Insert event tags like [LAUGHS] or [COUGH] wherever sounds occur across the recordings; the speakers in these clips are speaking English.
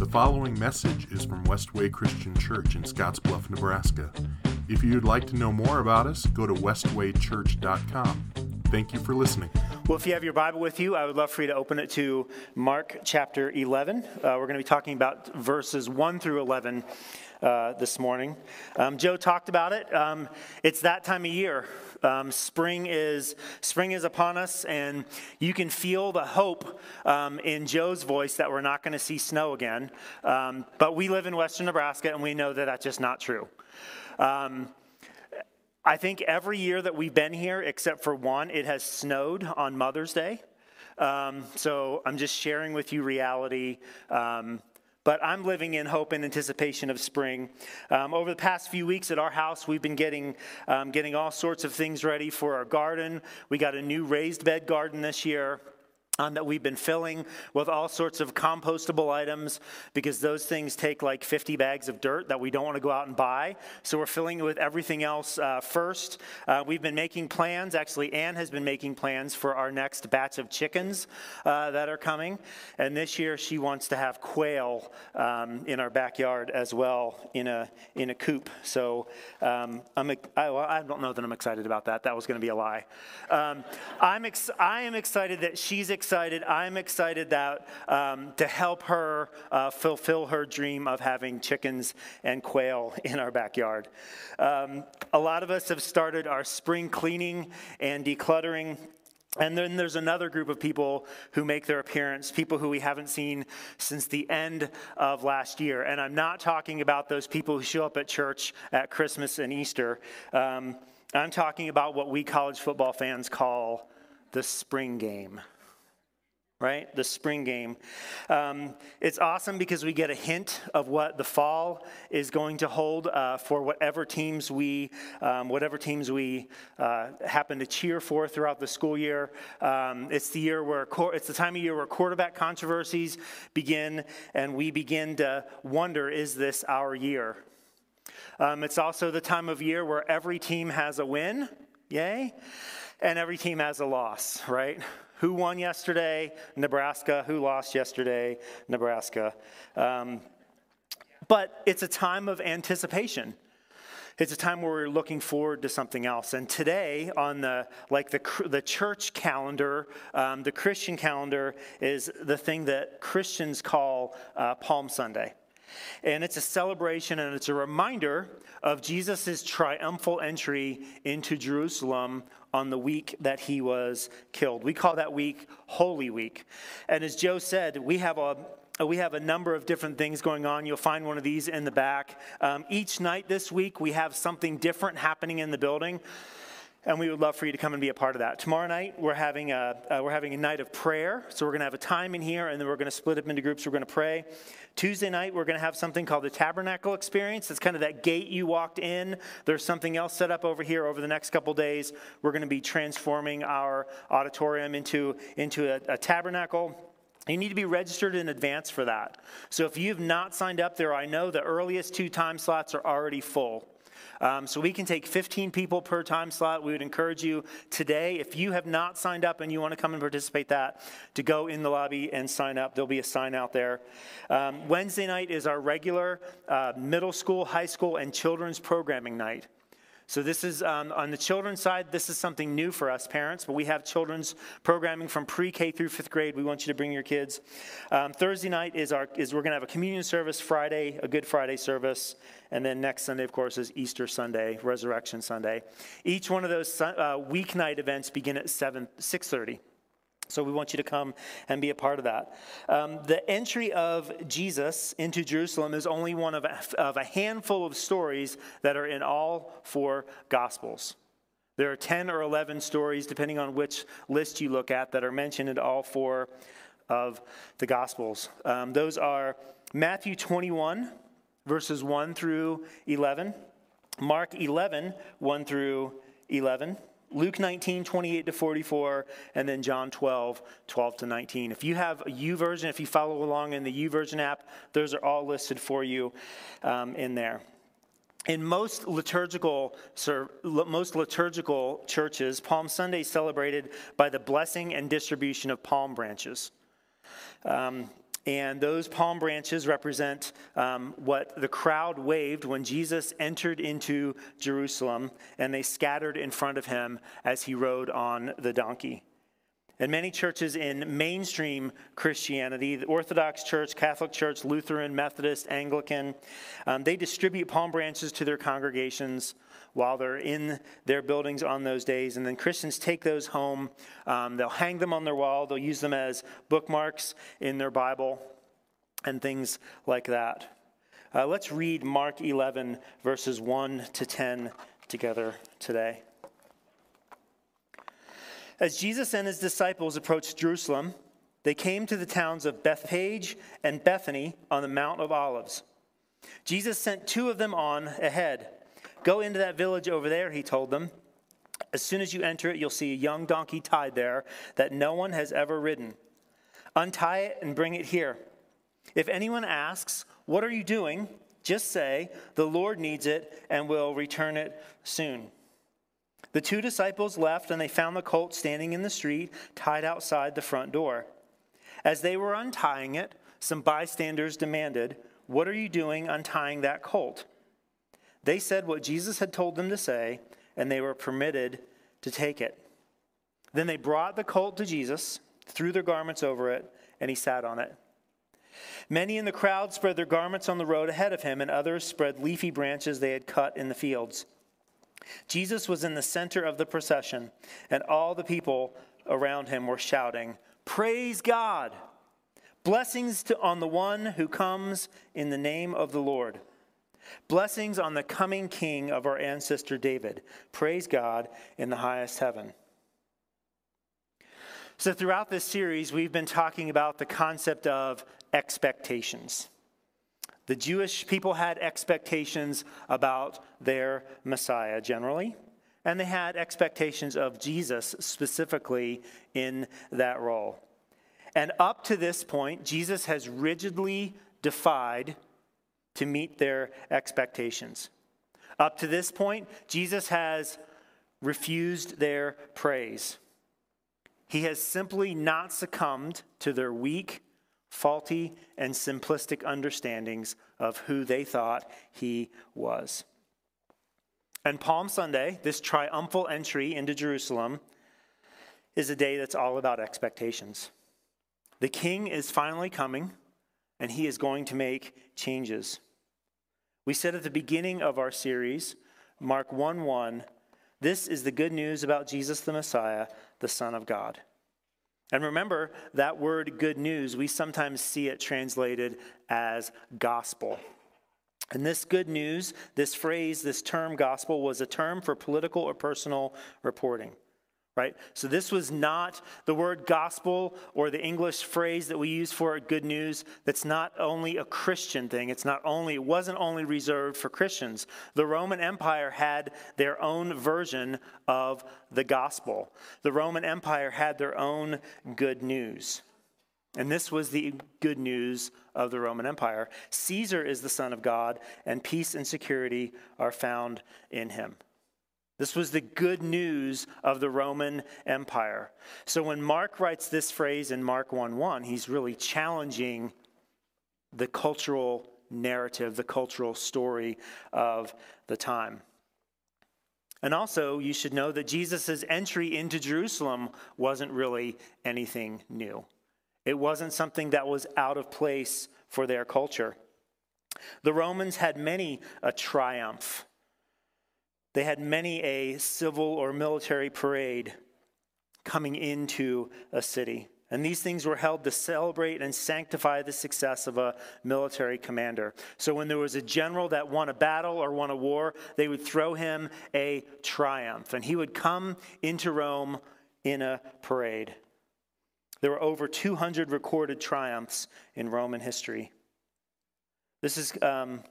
The following message is from Westway Christian Church in Scottsbluff, Nebraska. If you'd like to know more about us, go to westwaychurch.com. Thank you for listening. Well, if you have your Bible with you, I would love for you to open it to Mark chapter 11. Uh, we're going to be talking about verses 1 through 11 uh, this morning. Um, Joe talked about it. Um, it's that time of year. Um, spring is spring is upon us, and you can feel the hope um, in Joe's voice that we're not going to see snow again. Um, but we live in western Nebraska, and we know that that's just not true. Um, I think every year that we've been here, except for one, it has snowed on Mother's Day. Um, so I'm just sharing with you reality. Um, but I'm living in hope and anticipation of spring. Um, over the past few weeks at our house, we've been getting, um, getting all sorts of things ready for our garden. We got a new raised bed garden this year um, that we've been filling with all sorts of compostable items because those things take like 50 bags of dirt that we don't want to go out and buy. So we're filling it with everything else uh, first. Uh, we've been making plans. Actually, Anne has been making plans for our next batch of chickens uh, that are coming. And this year she wants to have quail um, in our backyard as well in a in a coop. So um, I'm I, well, I don't know that I'm excited about that. That was going to be a lie. Um, I'm ex- I am excited that she's excited excited. I'm excited that um, to help her uh, fulfill her dream of having chickens and quail [LAUGHS] in our backyard. Um, a lot of us have started our spring cleaning and decluttering. And then there's another group of people who make their appearance, people who we haven't seen since the end of last year. And I'm not talking about those people who show up at church at Christmas and Easter. Um, I'm talking about what we college football fans call the spring game right? The spring game. Um, it's awesome because we get a hint of what the fall is going to hold uh, for whatever teams we, um, whatever teams we uh, happen to cheer for throughout the school year. Um, it's the year where it's the time of year where quarterback controversies begin, and we begin to wonder: Is this our year? Um, it's also the time of year where every team has a win, yay, and every team has a loss, right? Who won yesterday? Nebraska. Who lost yesterday? Nebraska. Um, but it's a time of anticipation. It's a time where we're looking forward to something else. And today, on the like the the church calendar, um, the Christian calendar is the thing that Christians call uh, Palm Sunday. And it's a celebration and it's a reminder of Jesus' triumphal entry into Jerusalem on the week that he was killed. We call that week Holy Week. And as Joe said, we have a we have a number of different things going on. You'll find one of these in the back. Um, each night this week, we have something different happening in the building and we would love for you to come and be a part of that. Tomorrow night we're having a uh, we're having a night of prayer, so we're going to have a time in here, and then we're going to split up into groups. We're going to pray. Tuesday night we're going to have something called the Tabernacle Experience. It's kind of that gate you walked in. There's something else set up over here. Over the next couple days, we're going to be transforming our auditorium into into a, a tabernacle. You need to be registered in advance for that. So if you've not signed up there, I know the earliest two time slots are already full. Um, so we can take 15 people per time slot. We would encourage you today, if you have not signed up and you want to come and participate that, to go in the lobby and sign up. There'll be a sign out there. Um, Wednesday night is our regular uh, middle school, high school, and children's programming night. So, this is um, on the children's side, this is something new for us parents, but we have children's programming from pre K through fifth grade. We want you to bring your kids. Um, Thursday night is, our, is we're going to have a communion service, Friday, a Good Friday service, and then next Sunday, of course, is Easter Sunday, Resurrection Sunday. Each one of those uh, weeknight events begin at 7, 6.30. So we want you to come and be a part of that. Um, the entry of Jesus into Jerusalem is only one of a, of a handful of stories that are in all four Gospels. There are 10 or 11 stories, depending on which list you look at, that are mentioned in all four of the Gospels. Um, those are Matthew 21, verses 1 through 11, Mark 11, 1 through 11. Luke 19, 28 to 44, and then John 12, 12 to 19. If you have a YouVersion, if you follow along in the YouVersion app, those are all listed for you um, in there. In most liturgical, most liturgical churches, Palm Sunday is celebrated by the blessing and distribution of palm branches. Um, And those palm branches represent um, what the crowd waved when Jesus entered into Jerusalem, and they scattered in front of him as he rode on the donkey. And many churches in mainstream Christianity, the Orthodox Church, Catholic Church, Lutheran, Methodist, Anglican, um, they distribute palm branches to their congregations while they're in their buildings on those days. And then Christians take those home. Um, they'll hang them on their wall, they'll use them as bookmarks in their Bible and things like that. Uh, let's read Mark 11, verses 1 to 10 together today. As Jesus and his disciples approached Jerusalem, they came to the towns of Bethphage and Bethany on the Mount of Olives. Jesus sent two of them on ahead. Go into that village over there, he told them. As soon as you enter it, you'll see a young donkey tied there that no one has ever ridden. Untie it and bring it here. If anyone asks, What are you doing? just say, The Lord needs it and will return it soon. The two disciples left, and they found the colt standing in the street, tied outside the front door. As they were untying it, some bystanders demanded, What are you doing untying that colt? They said what Jesus had told them to say, and they were permitted to take it. Then they brought the colt to Jesus, threw their garments over it, and he sat on it. Many in the crowd spread their garments on the road ahead of him, and others spread leafy branches they had cut in the fields. Jesus was in the center of the procession, and all the people around him were shouting, Praise God! Blessings to, on the one who comes in the name of the Lord. Blessings on the coming king of our ancestor David. Praise God in the highest heaven. So, throughout this series, we've been talking about the concept of expectations. The Jewish people had expectations about their Messiah generally, and they had expectations of Jesus specifically in that role. And up to this point, Jesus has rigidly defied to meet their expectations. Up to this point, Jesus has refused their praise. He has simply not succumbed to their weak faulty and simplistic understandings of who they thought he was. And Palm Sunday, this triumphal entry into Jerusalem, is a day that's all about expectations. The king is finally coming, and he is going to make changes. We said at the beginning of our series, Mark 1 1, this is the good news about Jesus the Messiah, the Son of God. And remember that word good news, we sometimes see it translated as gospel. And this good news, this phrase, this term gospel, was a term for political or personal reporting right? So this was not the word gospel or the English phrase that we use for good news. That's not only a Christian thing. It's not only, it wasn't only reserved for Christians. The Roman Empire had their own version of the gospel. The Roman Empire had their own good news. And this was the good news of the Roman Empire. Caesar is the Son of God, and peace and security are found in him. This was the good news of the Roman Empire. So when Mark writes this phrase in Mark 1 1, he's really challenging the cultural narrative, the cultural story of the time. And also, you should know that Jesus' entry into Jerusalem wasn't really anything new. It wasn't something that was out of place for their culture. The Romans had many a triumph they had many a civil or military parade coming into a city. And these things were held to celebrate and sanctify the success of a military commander. So when there was a general that won a battle or won a war, they would throw him a triumph. And he would come into Rome in a parade. There were over 200 recorded triumphs in Roman history. This is um,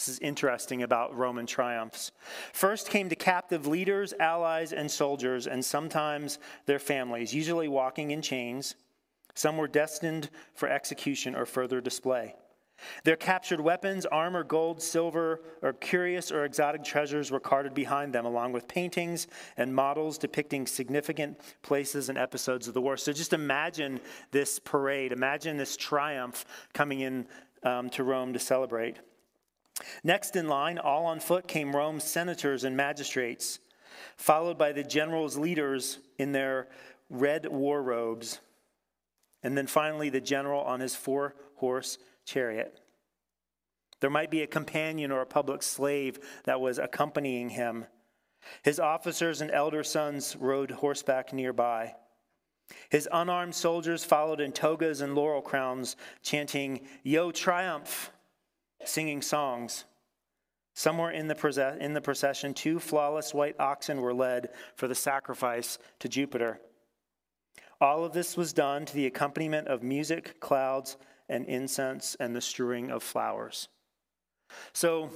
this is interesting about Roman triumphs. First came the captive leaders, allies, and soldiers, and sometimes their families, usually walking in chains. Some were destined for execution or further display. Their captured weapons, armor, gold, silver, or curious or exotic treasures were carted behind them, along with paintings and models depicting significant places and episodes of the war. So just imagine this parade, imagine this triumph coming in um, to Rome to celebrate. Next in line, all on foot, came Rome's senators and magistrates, followed by the generals' leaders in their red war robes, and then finally the general on his four horse chariot. There might be a companion or a public slave that was accompanying him. His officers and elder sons rode horseback nearby. His unarmed soldiers followed in togas and laurel crowns, chanting, Yo, triumph! Singing songs. Somewhere in the, in the procession, two flawless white oxen were led for the sacrifice to Jupiter. All of this was done to the accompaniment of music, clouds, and incense, and the strewing of flowers. So,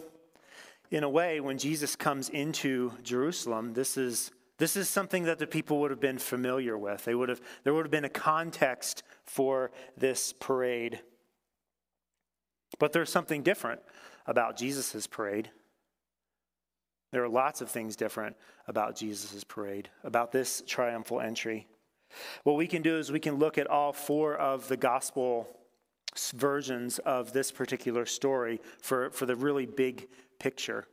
in a way, when Jesus comes into Jerusalem, this is, this is something that the people would have been familiar with. They would have, there would have been a context for this parade. But there's something different about Jesus' parade. There are lots of things different about Jesus' parade, about this triumphal entry. What we can do is we can look at all four of the gospel versions of this particular story for, for the really big picture.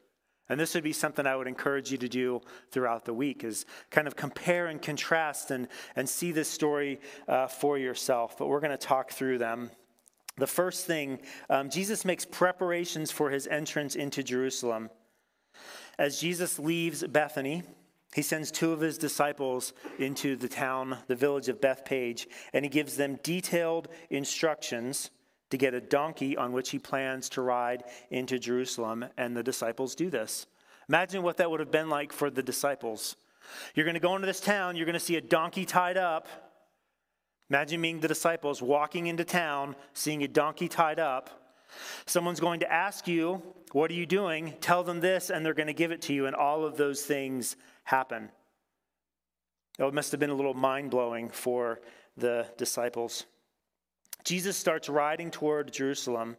And this would be something I would encourage you to do throughout the week is kind of compare and contrast and, and see this story uh, for yourself. But we're going to talk through them the first thing, um, Jesus makes preparations for his entrance into Jerusalem. As Jesus leaves Bethany, he sends two of his disciples into the town, the village of Bethphage, and he gives them detailed instructions to get a donkey on which he plans to ride into Jerusalem, and the disciples do this. Imagine what that would have been like for the disciples. You're going to go into this town, you're going to see a donkey tied up Imagine being the disciples walking into town, seeing a donkey tied up. Someone's going to ask you, What are you doing? Tell them this, and they're going to give it to you, and all of those things happen. It must have been a little mind blowing for the disciples. Jesus starts riding toward Jerusalem.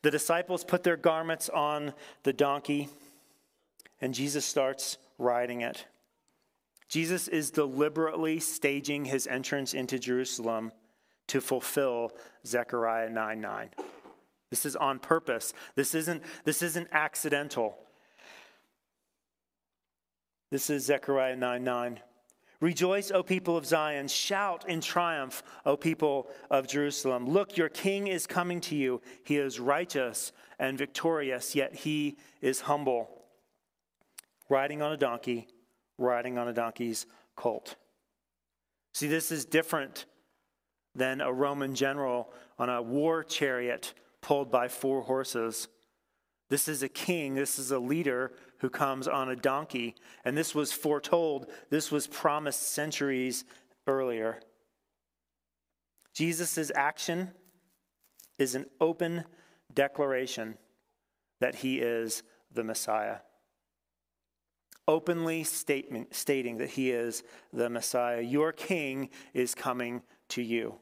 The disciples put their garments on the donkey, and Jesus starts riding it. Jesus is deliberately staging his entrance into Jerusalem to fulfill Zechariah 9 9. This is on purpose. This isn't, this isn't accidental. This is Zechariah 9 9. Rejoice, O people of Zion. Shout in triumph, O people of Jerusalem. Look, your king is coming to you. He is righteous and victorious, yet he is humble, riding on a donkey riding on a donkey's colt. See, this is different than a Roman general on a war chariot pulled by four horses. This is a king, this is a leader who comes on a donkey. And this was foretold, this was promised centuries earlier. Jesus' action is an open declaration that he is the Messiah openly statement, stating that he is the Messiah. Your king is coming to you.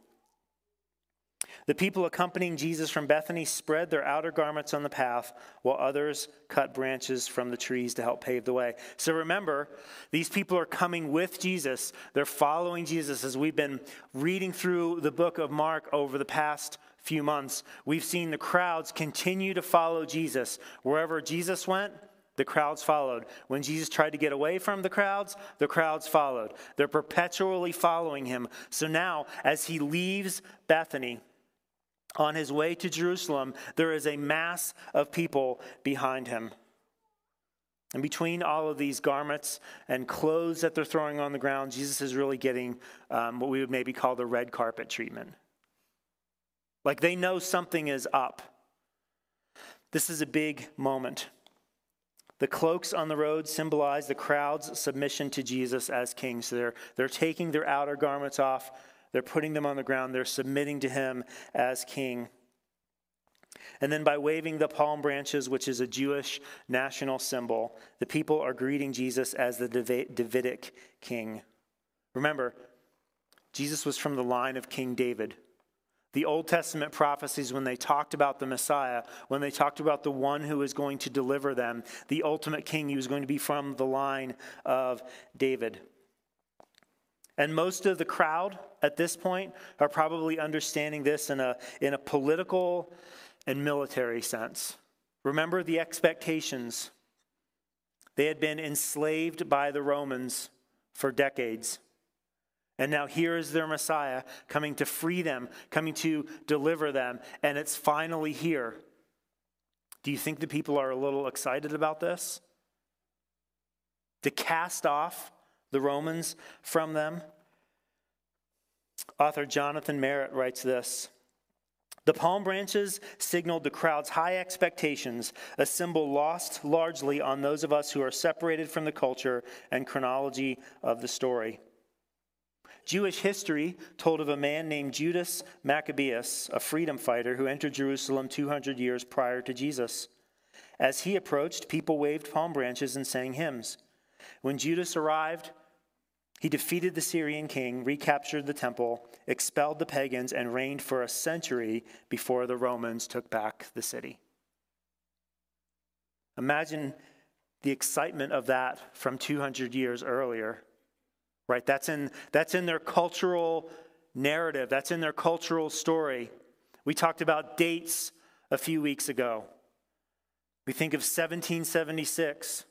The people accompanying Jesus from Bethany spread their outer garments on the path, while others cut branches from the trees to help pave the way. So remember, these people are coming with Jesus. They're following Jesus. As we've been reading through the book of Mark over the past few months, we've seen the crowds continue to follow Jesus. Wherever Jesus went, the crowds followed. When Jesus tried to get away from the crowds, the crowds followed. They're perpetually following him. So now, as he leaves Bethany, on his way to Jerusalem, there is a mass of people behind him. And between all of these garments and clothes that they're throwing on the ground, Jesus is really getting um, what we would maybe call the red carpet treatment. Like they know something is up. This is a big moment. The cloaks on the road symbolize the crowd's submission to Jesus as king. So they're, they're taking their outer garments off, they're putting them on the ground, they're submitting to him as king. And then by waving the palm branches, which is a Jewish national symbol, the people are greeting Jesus as the Davidic king. Remember, Jesus was from the line of King David, The Old Testament prophecies, when they talked about the Messiah, when they talked about the one who is going to deliver them, the ultimate king, he was going to be from the line of David. And most of the crowd at this point are probably understanding this in a, in a political and military sense. Remember the expectations. They had been enslaved by the Romans for decades. And now here is their Messiah coming to free them, coming to deliver them, and it's finally here. Do you think the people are a little excited about this? To cast off the Romans from them? Author Jonathan Merritt writes this The palm branches signaled the crowd's high expectations, a symbol lost largely on those of us who are separated from the culture and chronology of the story. Jewish history told of a man named Judas Maccabeus, a freedom fighter who entered Jerusalem 200 years prior to Jesus. As he approached, people waved palm branches and sang hymns. When Judas arrived, he defeated the Syrian king, recaptured the temple, expelled the pagans, and reigned for a century before the Romans took back the city. Imagine the excitement of that from 200 years earlier right? That's in, that's in their cultural narrative, that's in their cultural story. We talked about dates a few weeks ago. We think of 1776.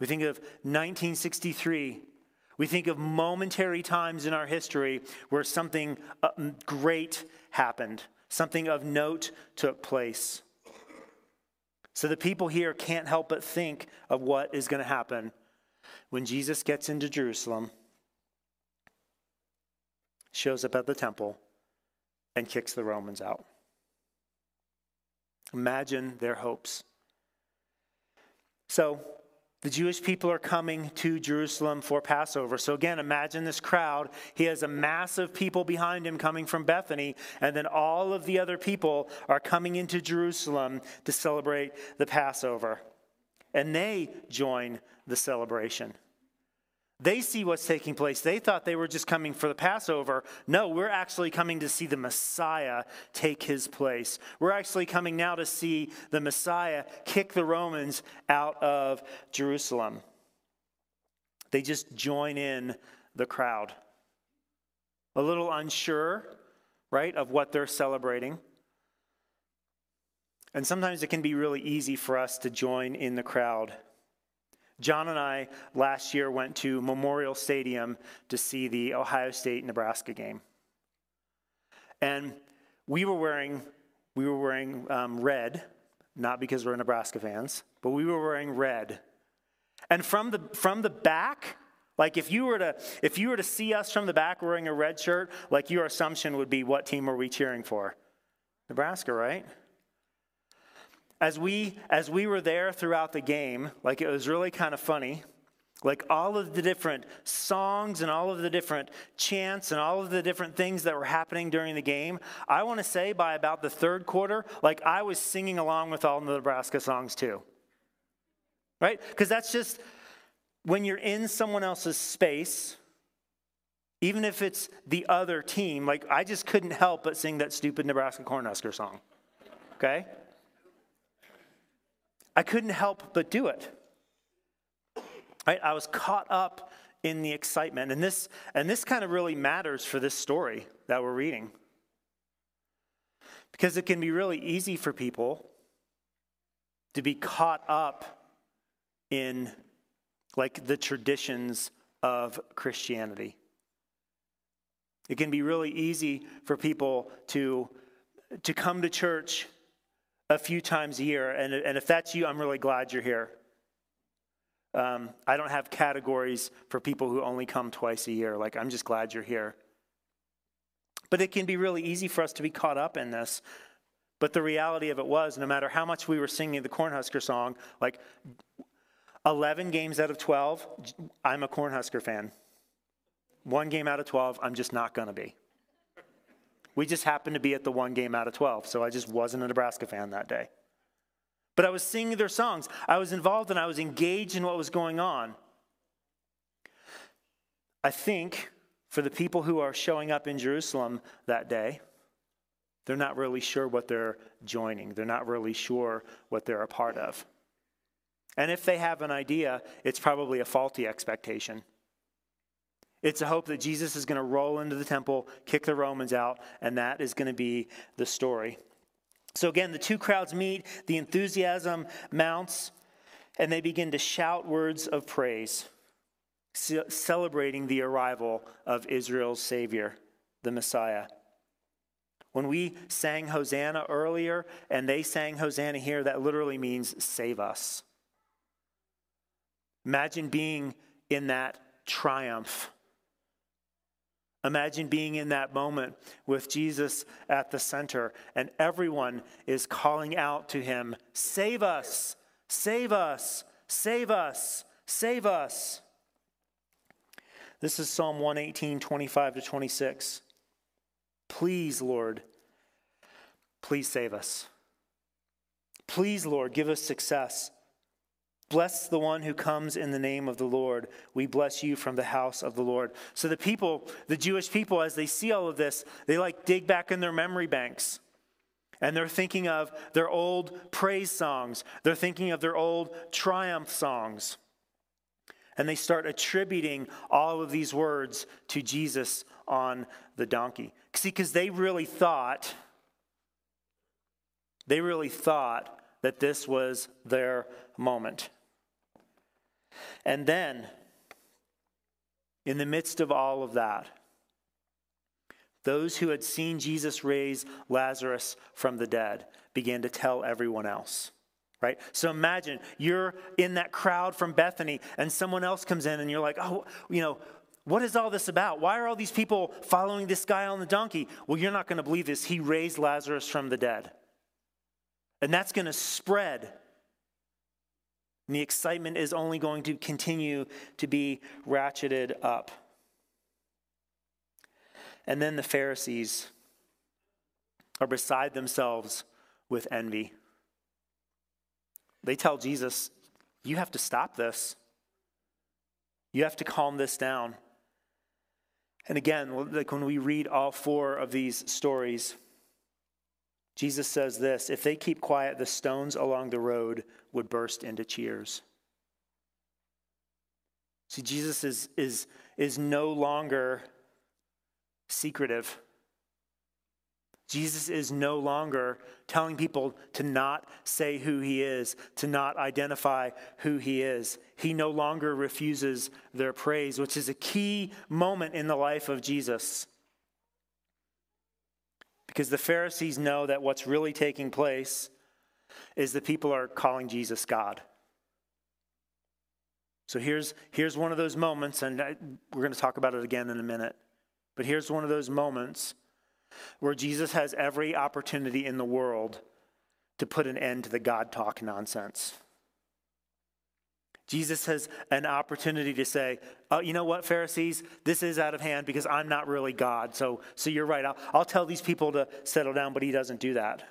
We think of 1963. We think of momentary times in our history where something uh, great happened, something of note took place. So the people here can't help but think of what is going to happen when Jesus gets into Jerusalem, shows up at the temple, and kicks the Romans out. Imagine their hopes. So, the Jewish people are coming to Jerusalem for Passover. So, again, imagine this crowd. He has a mass of people behind him coming from Bethany, and then all of the other people are coming into Jerusalem to celebrate the Passover. And they join the celebration. They see what's taking place. They thought they were just coming for the Passover. No, we're actually coming to see the Messiah take his place. We're actually coming now to see the Messiah kick the Romans out of Jerusalem. They just join in the crowd. A little unsure, right, of what they're celebrating. And sometimes it can be really easy for us to join in the crowd John and I last year went to Memorial Stadium to see the Ohio State Nebraska game. And we were wearing, we were wearing um, red, not because we're Nebraska fans, but we were wearing red. And from the, from the back, like if you were to if you were to see us from the back wearing a red shirt, like your assumption would be what team are we cheering for? Nebraska, right? As we as we were there throughout the game, like it was really kind of funny. Like all of the different songs and all of the different chants and all of the different things that were happening during the game, I want to say by about the third quarter, like I was singing along with all the Nebraska songs too. Right? Because that's just when you're in someone else's space, even if it's the other team, like I just couldn't help but sing that stupid Nebraska Cornhusker song. Okay? I couldn't help but do it. Right? I was caught up in the excitement. And this, and this kind of really matters for this story that we're reading. Because it can be really easy for people to be caught up in like the traditions of Christianity. It can be really easy for people to, to come to church a few times a year. And, and if that's you, I'm really glad you're here. Um, I don't have categories for people who only come twice a year. Like, I'm just glad you're here. But it can be really easy for us to be caught up in this. But the reality of it was, no matter how much we were singing the Cornhusker song, like 11 games out of 12, I'm a Cornhusker fan. One game out of 12, I'm just not going to be. We just happened to be at the one game out of 12, so I just wasn't a Nebraska fan that day. But I was singing their songs. I was involved and I was engaged in what was going on. I think for the people who are showing up in Jerusalem that day, they're not really sure what they're joining, they're not really sure what they're a part of. And if they have an idea, it's probably a faulty expectation. It's a hope that Jesus is going to roll into the temple, kick the Romans out, and that is going to be the story. So again, the two crowds meet, the enthusiasm mounts, and they begin to shout words of praise, celebrating the arrival of Israel's Savior, the Messiah. When we sang Hosanna earlier and they sang Hosanna here, that literally means save us. Imagine being in that triumph. Imagine being in that moment with Jesus at the center, and everyone is calling out to him, Save us, save us, save us, save us. This is Psalm 118, 25 to 26. Please, Lord, please save us. Please, Lord, give us success. Bless the one who comes in the name of the Lord. We bless you from the house of the Lord. So the people, the Jewish people, as they see all of this, they like dig back in their memory banks. And they're thinking of their old praise songs. They're thinking of their old triumph songs. And they start attributing all of these words to Jesus on the donkey. See, because they really thought, they really thought that this was their moment. And then, in the midst of all of that, those who had seen Jesus raise Lazarus from the dead began to tell everyone else. Right? So imagine you're in that crowd from Bethany and someone else comes in and you're like, oh, you know, what is all this about? Why are all these people following this guy on the donkey? Well, you're not going to believe this. He raised Lazarus from the dead. And that's going to spread the excitement is only going to continue to be ratcheted up. And then the Pharisees are beside themselves with envy. They tell Jesus, You have to stop this. You have to calm this down. And again, like when we read all four of these stories, Jesus says this If they keep quiet, the stones along the road would burst into cheers. See, Jesus is, is, is no longer secretive. Jesus is no longer telling people to not say who he is, to not identify who he is. He no longer refuses their praise, which is a key moment in the life of Jesus. Because the Pharisees know that what's really taking place is that people are calling Jesus God. So here's, here's one of those moments, and I, we're going to talk about it again in a minute. But here's one of those moments where Jesus has every opportunity in the world to put an end to the God talk nonsense. Jesus has an opportunity to say, oh, you know what, Pharisees, this is out of hand because I'm not really God. So, so you're right. I'll, I'll tell these people to settle down, but he doesn't do that.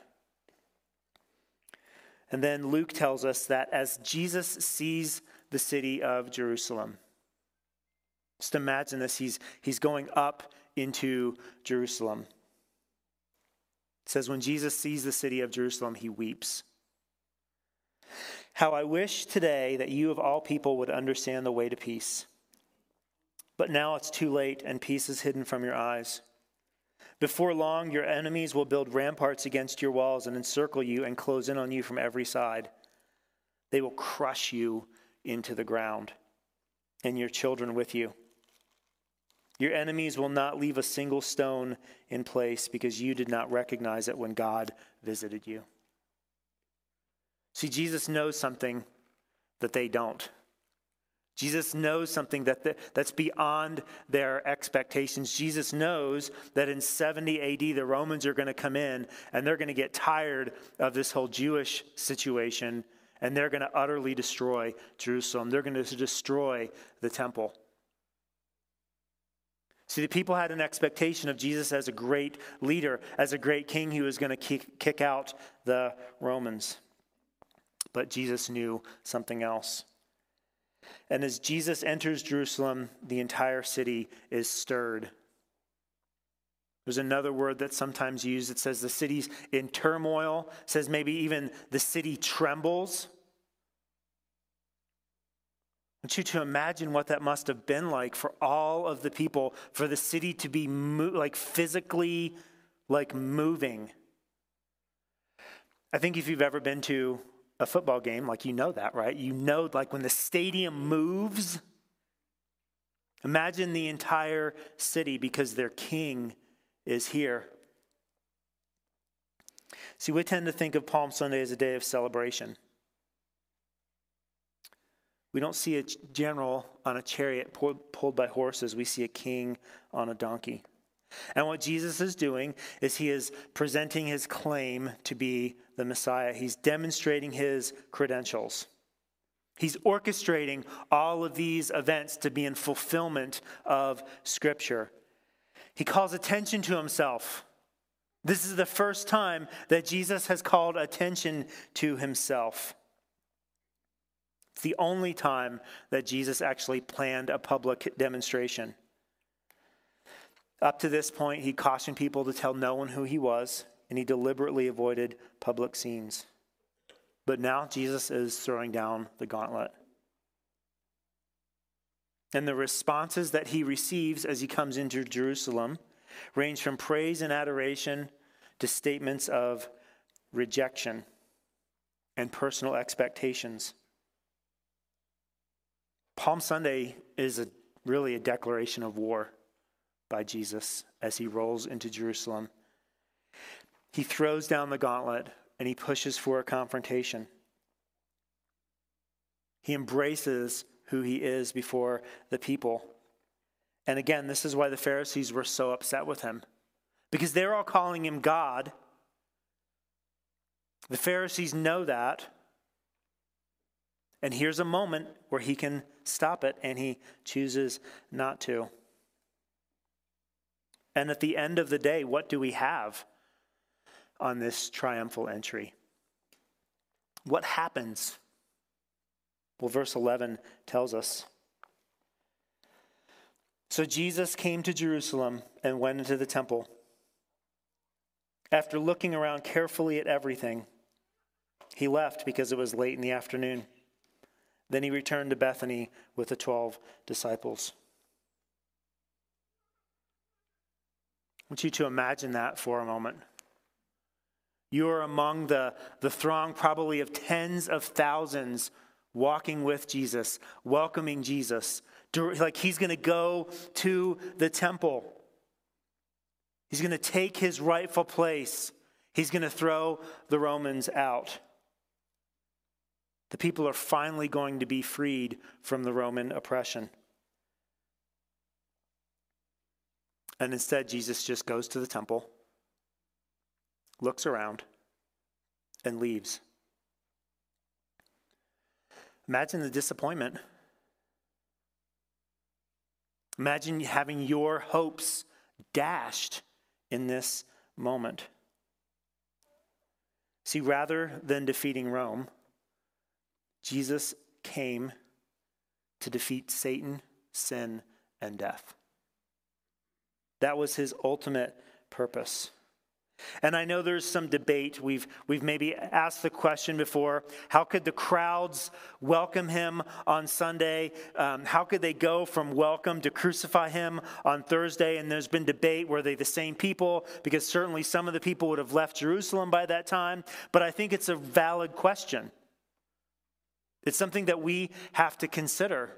And then Luke tells us that as Jesus sees the city of Jerusalem, just imagine this he's, he's going up into Jerusalem. It says, when Jesus sees the city of Jerusalem, he weeps. How I wish today that you of all people would understand the way to peace. But now it's too late, and peace is hidden from your eyes. Before long, your enemies will build ramparts against your walls and encircle you and close in on you from every side. They will crush you into the ground, and your children with you. Your enemies will not leave a single stone in place because you did not recognize it when God visited you. See, Jesus knows something that they don't. Jesus knows something that the, that's beyond their expectations. Jesus knows that in 70 AD, the Romans are going to come in and they're going to get tired of this whole Jewish situation and they're going to utterly destroy Jerusalem. They're going to destroy the temple. See, the people had an expectation of Jesus as a great leader, as a great king who was going to kick, kick out the Romans. But Jesus knew something else. And as Jesus enters Jerusalem, the entire city is stirred. There's another word that's sometimes used. It says the city's in turmoil, it says maybe even the city trembles. I want you to imagine what that must have been like for all of the people, for the city to be mo- like physically like moving. I think if you've ever been to a football game, like you know that, right? You know, like when the stadium moves, imagine the entire city because their king is here. See, we tend to think of Palm Sunday as a day of celebration. We don't see a general on a chariot pulled by horses, we see a king on a donkey. And what Jesus is doing is he is presenting his claim to be the Messiah. He's demonstrating his credentials. He's orchestrating all of these events to be in fulfillment of Scripture. He calls attention to himself. This is the first time that Jesus has called attention to himself. It's the only time that Jesus actually planned a public demonstration. Up to this point, he cautioned people to tell no one who he was, and he deliberately avoided public scenes. But now Jesus is throwing down the gauntlet. And the responses that he receives as he comes into Jerusalem range from praise and adoration to statements of rejection and personal expectations. Palm Sunday is a, really a declaration of war by Jesus as he rolls into Jerusalem. He throws down the gauntlet and he pushes for a confrontation. He embraces who he is before the people. And again, this is why the Pharisees were so upset with him because they're all calling him God. The Pharisees know that. And here's a moment where he can stop it, and he chooses not to. And at the end of the day, what do we have on this triumphal entry? What happens? Well, verse 11 tells us. So Jesus came to Jerusalem and went into the temple. After looking around carefully at everything, he left because it was late in the afternoon. Then he returned to Bethany with the 12 disciples. I want you to imagine that for a moment. You are among the, the throng, probably of tens of thousands, walking with Jesus, welcoming Jesus. Like he's going to go to the temple, he's going to take his rightful place, he's going to throw the Romans out. The people are finally going to be freed from the Roman oppression. And instead, Jesus just goes to the temple, looks around, and leaves. Imagine the disappointment. Imagine having your hopes dashed in this moment. See, rather than defeating Rome, Jesus came to defeat Satan, sin, and death. That was his ultimate purpose. And I know there's some debate. We've, we've maybe asked the question before how could the crowds welcome him on Sunday? Um, how could they go from welcome to crucify him on Thursday? And there's been debate were they the same people? Because certainly some of the people would have left Jerusalem by that time. But I think it's a valid question. It's something that we have to consider.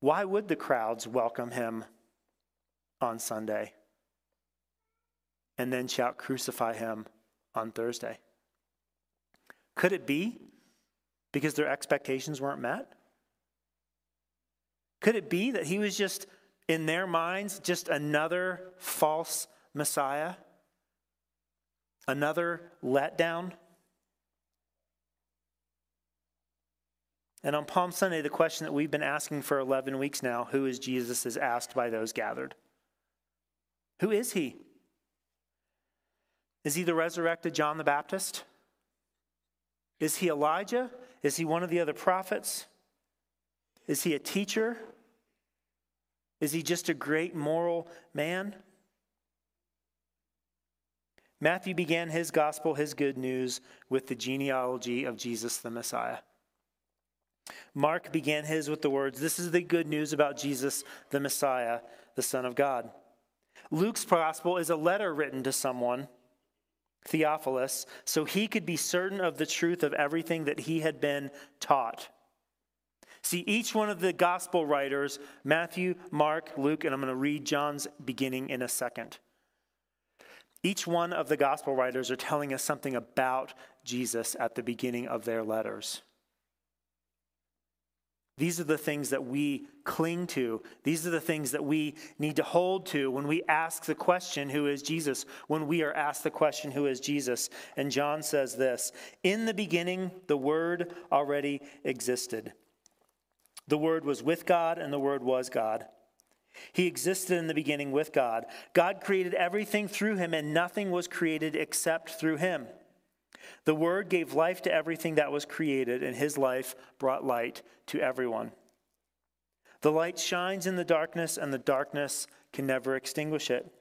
Why would the crowds welcome him on Sunday and then shout, Crucify him on Thursday? Could it be because their expectations weren't met? Could it be that he was just, in their minds, just another false Messiah? Another letdown? And on Palm Sunday, the question that we've been asking for 11 weeks now who is Jesus is asked by those gathered. Who is he? Is he the resurrected John the Baptist? Is he Elijah? Is he one of the other prophets? Is he a teacher? Is he just a great moral man? Matthew began his gospel, his good news, with the genealogy of Jesus the Messiah. Mark began his with the words, This is the good news about Jesus the Messiah, the Son of God. Luke's gospel is a letter written to someone, Theophilus, so he could be certain of the truth of everything that he had been taught. See, each one of the gospel writers, Matthew, Mark, Luke, and I'm going to read John's beginning in a second. Each one of the gospel writers are telling us something about Jesus at the beginning of their letters. These are the things that we cling to. These are the things that we need to hold to when we ask the question, Who is Jesus? When we are asked the question, Who is Jesus? And John says this In the beginning, the Word already existed. The Word was with God, and the Word was God. He existed in the beginning with God. God created everything through him, and nothing was created except through him. The Word gave life to everything that was created, and his life brought light to everyone. The light shines in the darkness, and the darkness can never extinguish it.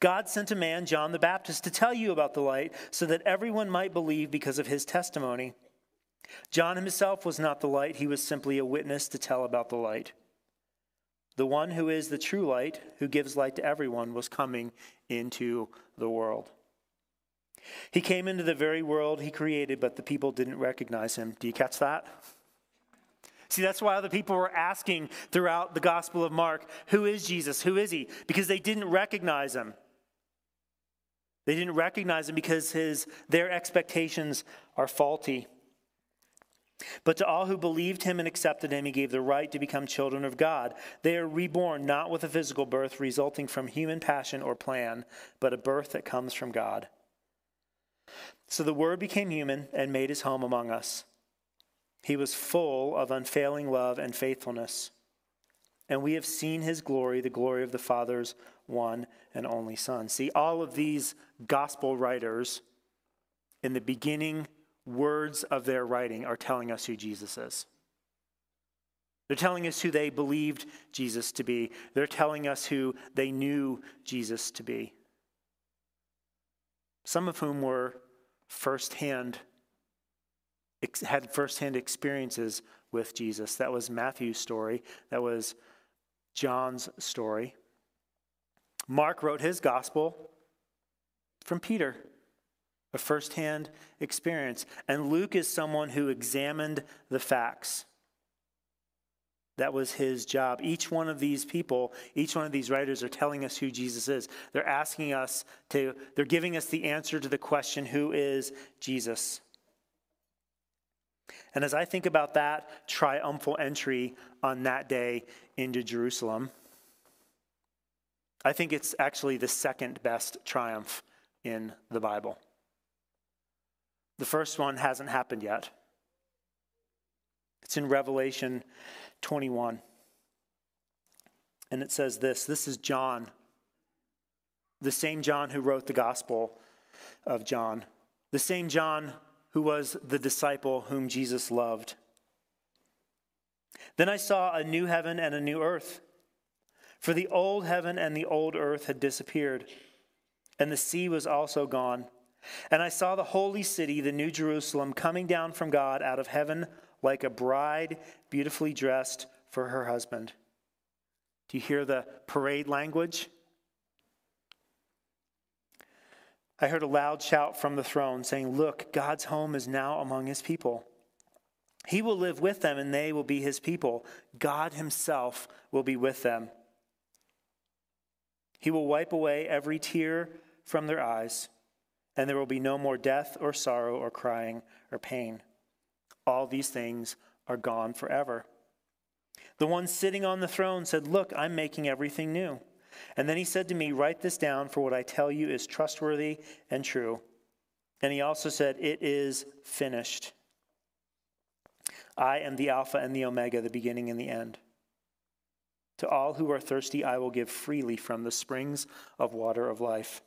God sent a man, John the Baptist, to tell you about the light so that everyone might believe because of his testimony. John himself was not the light, he was simply a witness to tell about the light. The one who is the true light, who gives light to everyone, was coming into the world. He came into the very world he created, but the people didn't recognize him. Do you catch that? See, that's why the people were asking throughout the Gospel of Mark, Who is Jesus? Who is he? Because they didn't recognize him. They didn't recognize him because his, their expectations are faulty. But to all who believed him and accepted him, he gave the right to become children of God. They are reborn not with a physical birth resulting from human passion or plan, but a birth that comes from God. So the Word became human and made his home among us. He was full of unfailing love and faithfulness. And we have seen his glory, the glory of the Father's one and only Son. See, all of these gospel writers in the beginning words of their writing are telling us who Jesus is. They're telling us who they believed Jesus to be. They're telling us who they knew Jesus to be. Some of whom were firsthand, had firsthand experiences with Jesus. That was Matthew's story. That was John's story. Mark wrote his gospel from Peter a firsthand experience. And Luke is someone who examined the facts. That was his job. Each one of these people, each one of these writers are telling us who Jesus is. They're asking us to, they're giving us the answer to the question, who is Jesus? And as I think about that triumphal entry on that day into Jerusalem, I think it's actually the second best triumph in the Bible. The first one hasn't happened yet. It's in Revelation 21. And it says this this is John, the same John who wrote the Gospel of John, the same John who was the disciple whom Jesus loved. Then I saw a new heaven and a new earth, for the old heaven and the old earth had disappeared, and the sea was also gone. And I saw the holy city, the New Jerusalem, coming down from God out of heaven like a bride beautifully dressed for her husband. Do you hear the parade language? I heard a loud shout from the throne saying, Look, God's home is now among his people. He will live with them, and they will be his people. God himself will be with them. He will wipe away every tear from their eyes and there will be no more death or sorrow or crying or pain. All these things are gone forever. The one sitting on the throne said, Look, I'm making everything new. And then he said to me, Write this down, for what I tell you is trustworthy and true. And he also said, It is finished. I am the Alpha and the Omega, the beginning and the end. To all who are thirsty, I will give freely from the springs of water of life.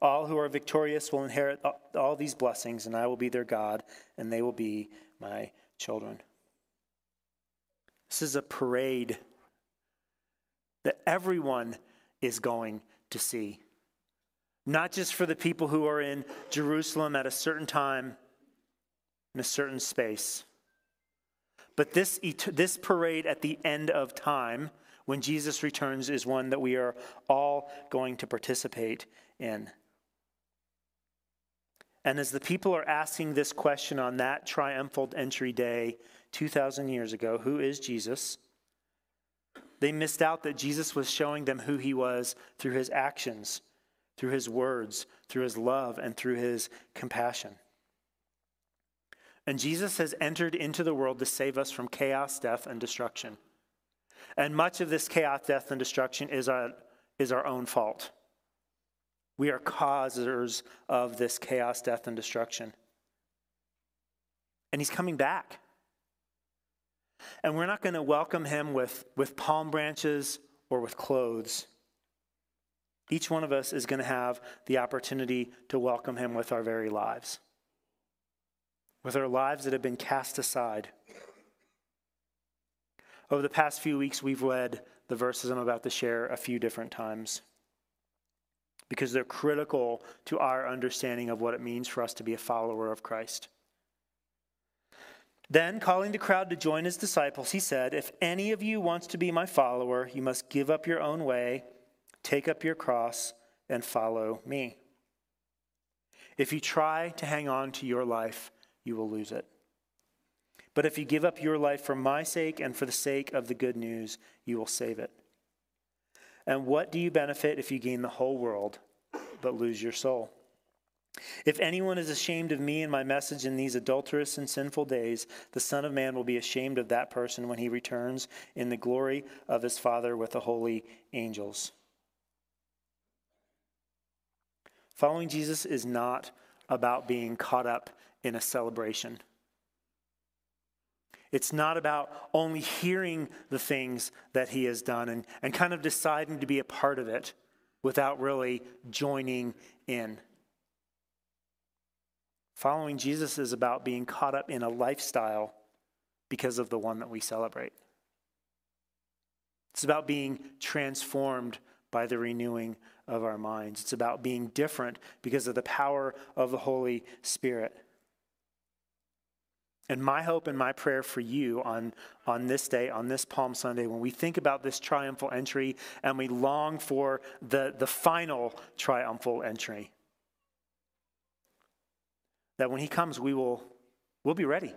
All who are victorious will inherit all these blessings, and I will be their God, and they will be my children. This is a parade that everyone is going to see. not just for the people who are in Jerusalem at a certain time in a certain space, but this, this parade at the end of time, when Jesus returns, is one that we are all going to participate in. And as the people are asking this question on that triumphal entry day 2,000 years ago who is Jesus? They missed out that Jesus was showing them who he was through his actions, through his words, through his love, and through his compassion. And Jesus has entered into the world to save us from chaos, death, and destruction. And much of this chaos, death, and destruction is our, is our own fault. We are causers of this chaos, death, and destruction. And he's coming back. And we're not going to welcome him with, with palm branches or with clothes. Each one of us is going to have the opportunity to welcome him with our very lives with our lives that have been cast aside. Over the past few weeks, we've read the verses I'm about to share a few different times because they're critical to our understanding of what it means for us to be a follower of Christ. Then, calling the crowd to join his disciples, he said, If any of you wants to be my follower, you must give up your own way, take up your cross, and follow me. If you try to hang on to your life, you will lose it. But if you give up your life for my sake and for the sake of the good news, you will save it. And what do you benefit if you gain the whole world but lose your soul? If anyone is ashamed of me and my message in these adulterous and sinful days, the Son of Man will be ashamed of that person when he returns in the glory of his Father with the holy angels. Following Jesus is not about being caught up in a celebration. It's not about only hearing the things that he has done and, and kind of deciding to be a part of it without really joining in. Following Jesus is about being caught up in a lifestyle because of the one that we celebrate. It's about being transformed by the renewing of our minds. It's about being different because of the power of the Holy Spirit. And my hope and my prayer for you on, on this day, on this Palm Sunday, when we think about this triumphal entry and we long for the, the final triumphal entry, that when he comes, we will we'll be ready.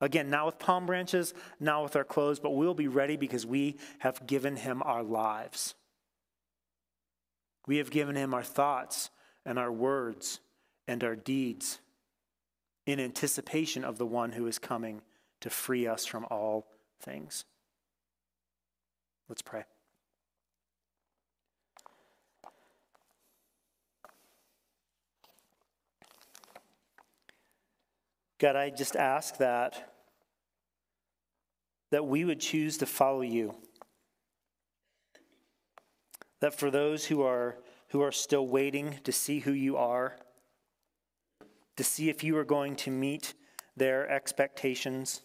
Again, not with palm branches, not with our clothes, but we'll be ready because we have given him our lives. We have given him our thoughts and our words and our deeds in anticipation of the one who is coming to free us from all things. Let's pray. God, I just ask that that we would choose to follow you. That for those who are who are still waiting to see who you are, to see if you are going to meet their expectations.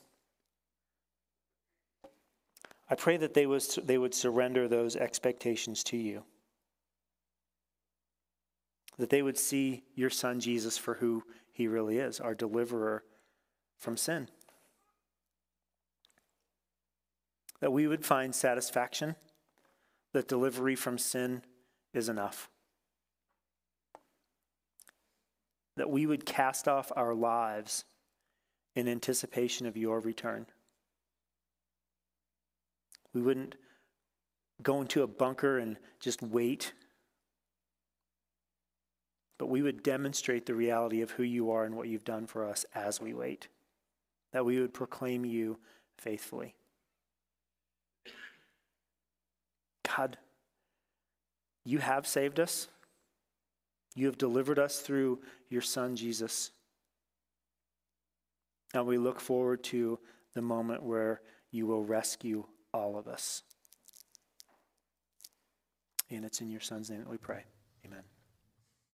I pray that they, was, they would surrender those expectations to you. That they would see your son Jesus for who he really is, our deliverer from sin. That we would find satisfaction, that delivery from sin is enough. That we would cast off our lives in anticipation of your return. We wouldn't go into a bunker and just wait, but we would demonstrate the reality of who you are and what you've done for us as we wait, that we would proclaim you faithfully. God, you have saved us. You have delivered us through your Son, Jesus. And we look forward to the moment where you will rescue all of us. And it's in your Son's name that we pray. Amen.